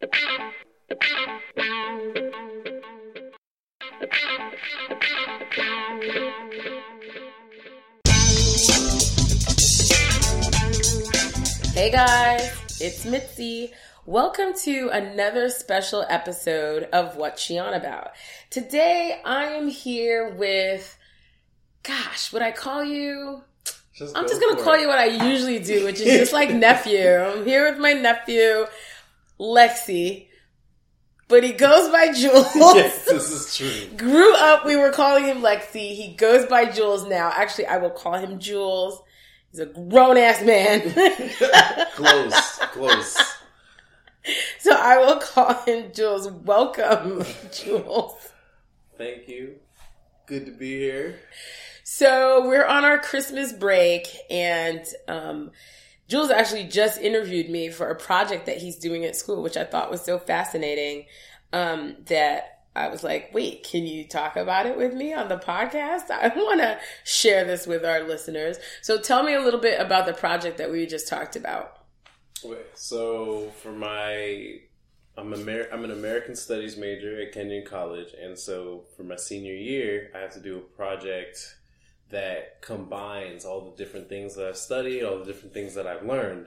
Hey guys, it's Mitzi. Welcome to another special episode of What's She On About. Today I am here with, gosh, would I call you? Just I'm go just gonna call it. you what I usually do, which is just like nephew. I'm here with my nephew, Lexi, but he goes by Jules. yes, this is true. Grew up, we were calling him Lexi. He goes by Jules now. Actually, I will call him Jules. He's a grown ass man. Close, close. so I will call him Jules. Welcome, Jules. Thank you. Good to be here. So we're on our Christmas break, and um, Jules actually just interviewed me for a project that he's doing at school, which I thought was so fascinating um, that I was like, wait, can you talk about it with me on the podcast? I want to share this with our listeners. So tell me a little bit about the project that we just talked about. Wait, so for my, I'm Amer- I'm an American Studies major at Kenyon College, and so for my senior year, I have to do a project that combines all the different things that I've studied, all the different things that I've learned,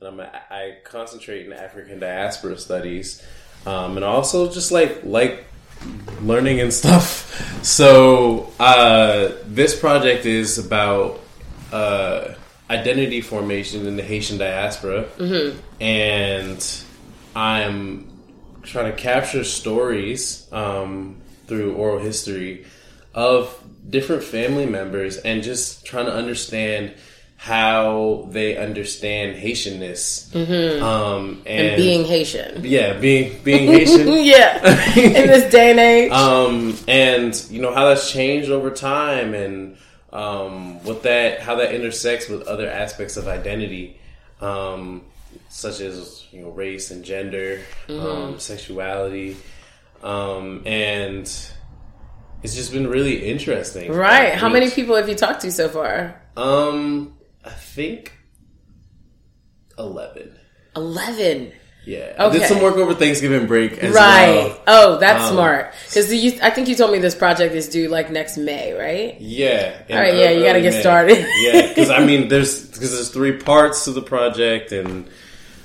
and I'm a, I concentrate in African diaspora studies, um, and also just like like learning and stuff. So uh, this project is about uh, identity formation in the Haitian diaspora, and I'm trying to capture stories um, through oral history of different family members and just trying to understand how they understand Haitianness um, and, And being Haitian. yeah being being Haitian yeah. In this day and age. um, and you know how that's changed over time, and um, what that how that intersects with other aspects of identity, um, such as you know race and gender, um, sexuality, um, and it's just been really interesting. right. How many people have you talked to so far? Um, I think eleven. 11. Yeah, I did some work over Thanksgiving break as Right. well. Oh, that's Um, smart. Because I think you told me this project is due like next May, right? Yeah. All right, yeah, you gotta get May. started. yeah, because I mean, there's because there's three parts to the project, and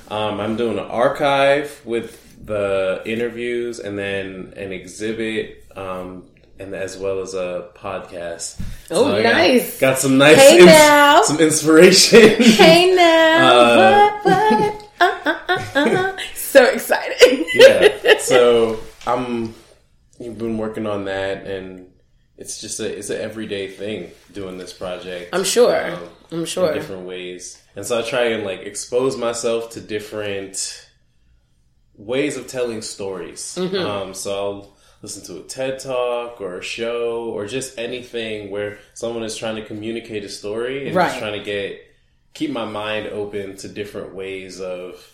um, I'm doing an archive with the interviews, and then an exhibit, um, and as well as a podcast. Oh, nice. Got, some nice, Hey, now. some inspiration. Hey now, Uh, what, what? Uh, uh, uh. So excited. yeah. So I'm you've been working on that, and it's just a it's an everyday thing doing this project. I'm sure. um, I'm sure. in different ways, and so I try and like expose myself to different ways of telling stories. Mm-hmm. Um, so I'll listen to a TED talk or a show or just anything where someone is trying to communicate a story and Right. just trying to get keep my mind open to different ways of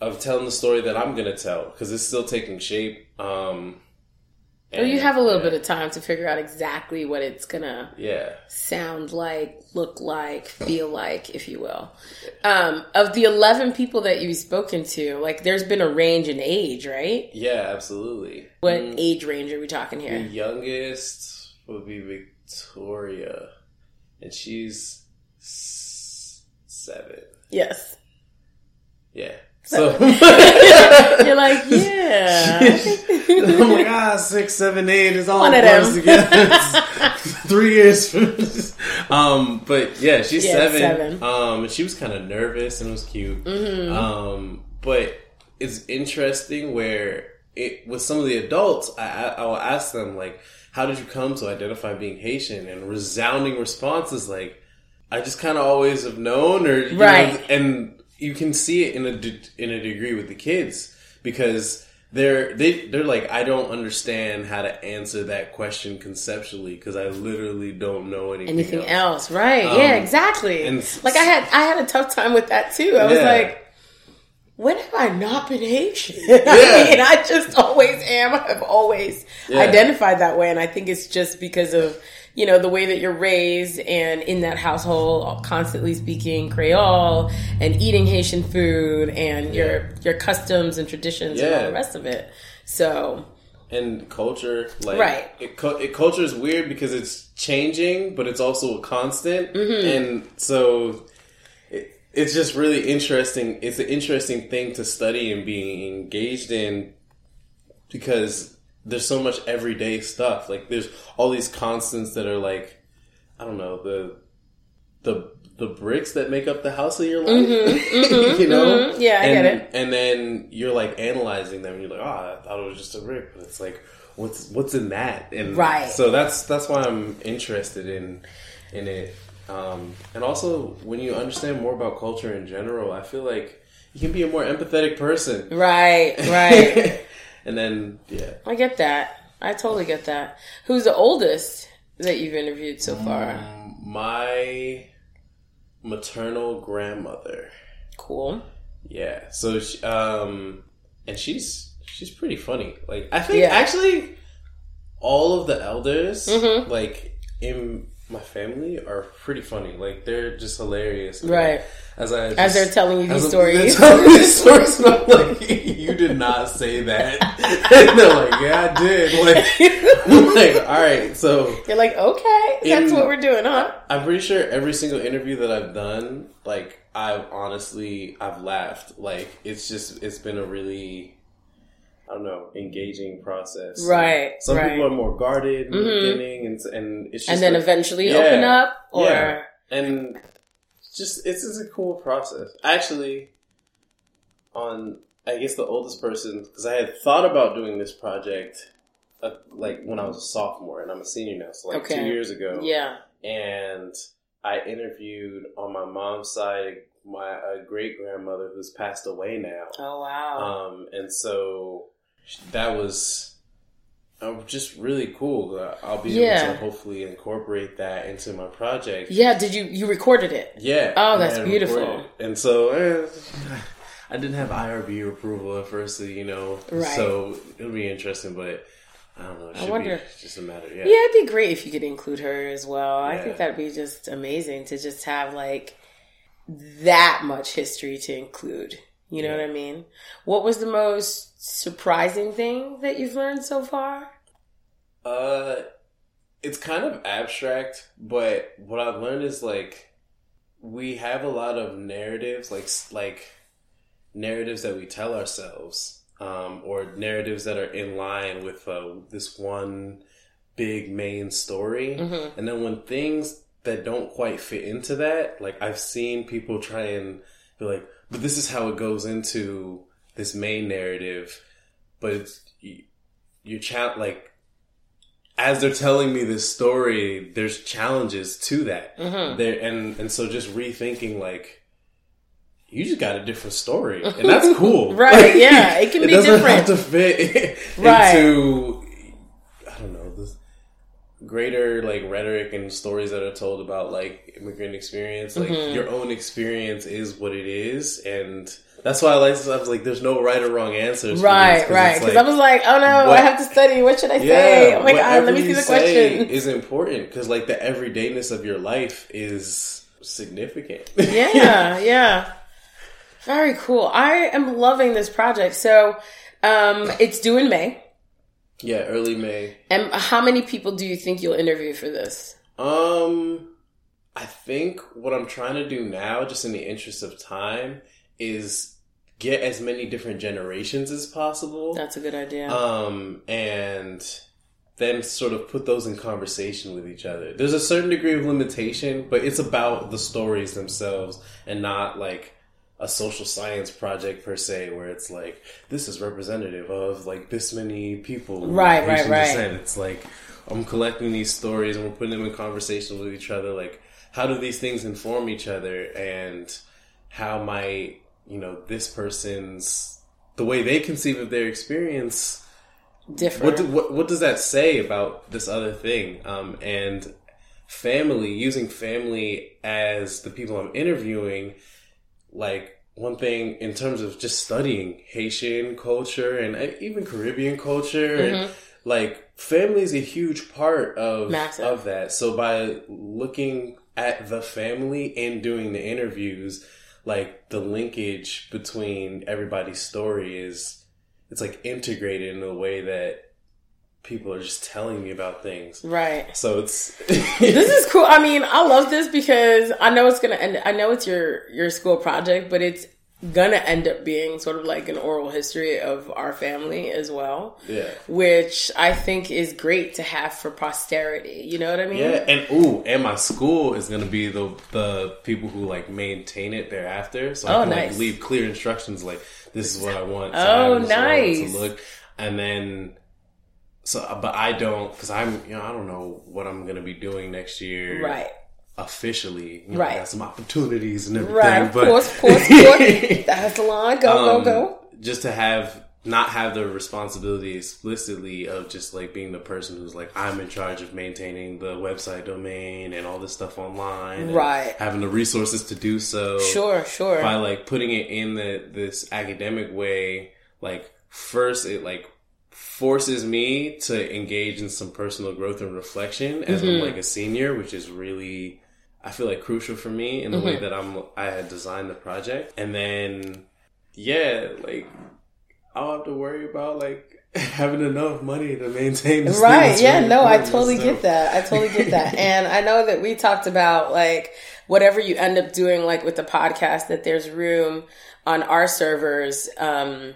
of telling the story that I'm gonna tell because it's still taking shape. Um, You have a little yeah, bit of time to figure out exactly what it's gonna yeah. sound like, look like, feel like, if you will. Um, of the 11 people that you've spoken to, like there's been a range in age, right? Yeah, absolutely. What Mm, age range are we talking The here? youngest would be Victoria, and she's seven. Yes. Yeah. So You're like, yeah. I'm like, ah, six, seven, eight is all One of them. together. Three years. um, but yeah, she's Yeah, seven. seven. Um, and she was kind of nervous and it was cute. Mm-hmm. Um, but it's interesting where it with some of the adults, I, I I will ask them like, how did you come to identify being Haitian? And resounding responses like, I just kind of always have known, or you Right. know, and you can see it in a de- in a degree with the kids because they're they they're like I don't understand how to answer that question conceptually because I literally don't know anything, Anything else. else, right? yeah, Um, exactly. and like I had, I had a tough time with that too. I was like, when have I not been Haitian? I mean, I just always am. I've always Yeah. identified that way, and I think it's just because of you know the way that you're raised and in that household constantly speaking creole and eating haitian food and your your customs and traditions and all the rest of it so and culture like Right. it, it culture is weird because it's changing but it's also a constant Mm-hmm. and so it, it's just really interesting it's an interesting thing to study and be engaged in because there's so much everyday stuff. Like there's all these constants that are like i don't know the the the bricks that make up the house of your life. You know? mhm. Yeah, I and, get it. and then you're like analyzing them and you're like oh i thought it was just a brick but it's like what's what's in that? And Right. so that's that's why i'm interested in in it. Um and also when you understand more about culture in general i feel like you can be a more empathetic person. Right right and then yeah i get that i totally get that who's the oldest that you've interviewed so far my maternal grandmother cool Yeah. So, she, um, and she's she's pretty funny. Like, I think Yeah. actually, all of the elders, Mhm. like in my family, are pretty funny. Like, they're just hilarious. And, Right. As I just, as they're telling you these stories these stories, I'm like, you did not say that. and they're like, yeah, I did. Like, like, all right, so. you're like okay that's In- what we're doing huh I'm pretty sure every single interview that I've done, like I've honestly I've laughed. Like it's just it's been a really I don't know engaging process. Right, Some right. people are more guarded in the Mhm. beginning, and and it's just and then like- eventually Yeah. open up or Yeah. and just it's just a cool process. Actually, on I guess the oldest person because I had thought about doing this project. Uh, like when I was a sophomore and I'm a senior now, so like two years ago yeah and I interviewed on my mom's side my uh, great grandmother who's passed away now. oh wow Um, and so that was uh, just really cool. Uh, I'll be Yeah. able to hopefully incorporate that into my project. yeah did you you recorded it Yeah. Oh, that's beautiful. And so eh, I didn't have IRB approval at first, you know. Right. So it'll be interesting, but I don't know. It I wonder- be just a matter. Yeah. Yeah, it'd be great if you could include her as well. I think that'd be just amazing to just have like that much history to include. You know Yeah. what I mean? What was the most surprising thing that you've learned so far? Uh, it's kind of abstract, but what I've learned is like we have a lot of narratives, like like narratives that we tell ourselves, um, or narratives that are in line with uh, this one big main story, Mhm. and then when things that don't quite fit into that, like I've seen people try and be like, but this is how it goes into this main narrative, but it's you- you're cha- like as they're telling me this story, there's challenges to that. Mhm. There and and so just rethinking like you just got a different story, and that's cool, Right, yeah, it can be doesn't different. have to fit Right. into I don't know this greater like rhetoric and stories that are told about like immigrant experience. Like Mhm. your own experience is what it is, and that's why I like. this. I was like, there's no right or wrong answers. for this, Right, right. Because like- I was like, oh no, I have to study. What should I say? Oh my god, let me see the question. Is important because like the everydayness of your life is significant. yeah, yeah. Very cool. I am loving this project. So, um, it's due in May. Yeah, early May. And how many people do you think you'll interview for this? Um, I think what I'm trying to do now, just in the interest of time, is get as many different generations as possible. That's a good idea. um, and then sort of put those in conversation with each other. There's a certain degree of limitation, but it's about the stories themselves and not like a social science project per se, where it's like this is representative of like this many people, Right, right, right. descent. It's like I'm collecting these stories and we're putting them in conversation with each other. Like, how do these things inform each other, and how might you know this person's the way they conceive of their experience Different. what, do, what what does that say about this other thing? Um, and family, using family as the people I'm interviewing, like one thing in terms of just studying Haitian culture and uh, even Caribbean culture, and like family is a huge part of Massive. of that. So by looking at the family and doing the interviews, like the linkage between everybody's story is it's like integrated in a way that people are just telling me about things. Right. So it's this is cool. I mean, I love this because I know it's gonna end. I know it's your your school project, but it's gonna end up being sort of like an oral history of our family as well. yeah. Which I think is great to have for posterity. You know what I mean? Yeah, and ooh, and my school is gonna be the the people who like maintain it thereafter. So I Oh, can nice. like leave clear instructions like this is what I want. to Oh, have, this is what I want nice. To look, and then so, but I don't because I'm you know I don't know what I'm gonna be doing next year. Right. Officially, you know, Right. I got some opportunities and everything. Right. But course. Of course. Course. That's the line. Go. um, go. Go. Just to have not have the responsibility explicitly of just like being the person who's like I'm in charge of maintaining the website domain and all this stuff online, and Right. Having the resources to do so, Sure. Sure. By like putting it in the this academic way, like first it like forces me to engage in some personal growth and reflection as I'm Mm-hmm. like a senior, which is really I feel like crucial for me in the Mm-hmm. way that I'm I had designed the project. And then yeah, like I'll have to worry about like having enough money to maintain the Right. Yeah. really No, I totally so- get that. I totally get that. and I know that we talked about like whatever you end up doing, like with the podcast, that there's room on our servers um,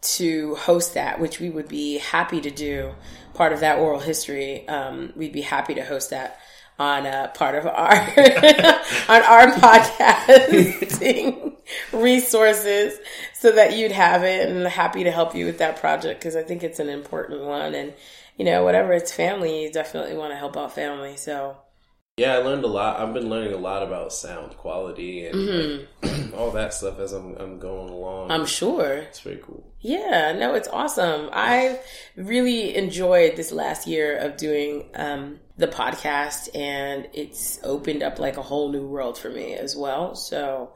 to host that, which we would be happy to do. Part of that oral history, um, we'd be happy to host that on a part of our on our podcasting resources so that you'd have it and happy to help you with that project because I think it's an important one. And you know whatever it's family. You definitely want to help out family. So Yeah, I learned a lot. I've been learning a lot about sound quality and like, all that stuff as I'm I'm going along. Mm-hmm. I'm sure it's very cool. Yeah, no, it's awesome. I've really enjoyed this last year of doing um, the podcast, and it's opened up like a whole new world for me as well. So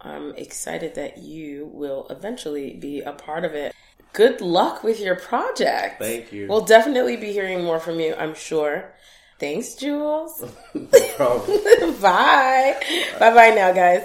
I'm excited that you will eventually be a part of it. Good luck with your project. Thank you. We'll definitely be hearing more from you, I'm sure. Thanks, Jules. no problem. bye. Bye bye now, guys.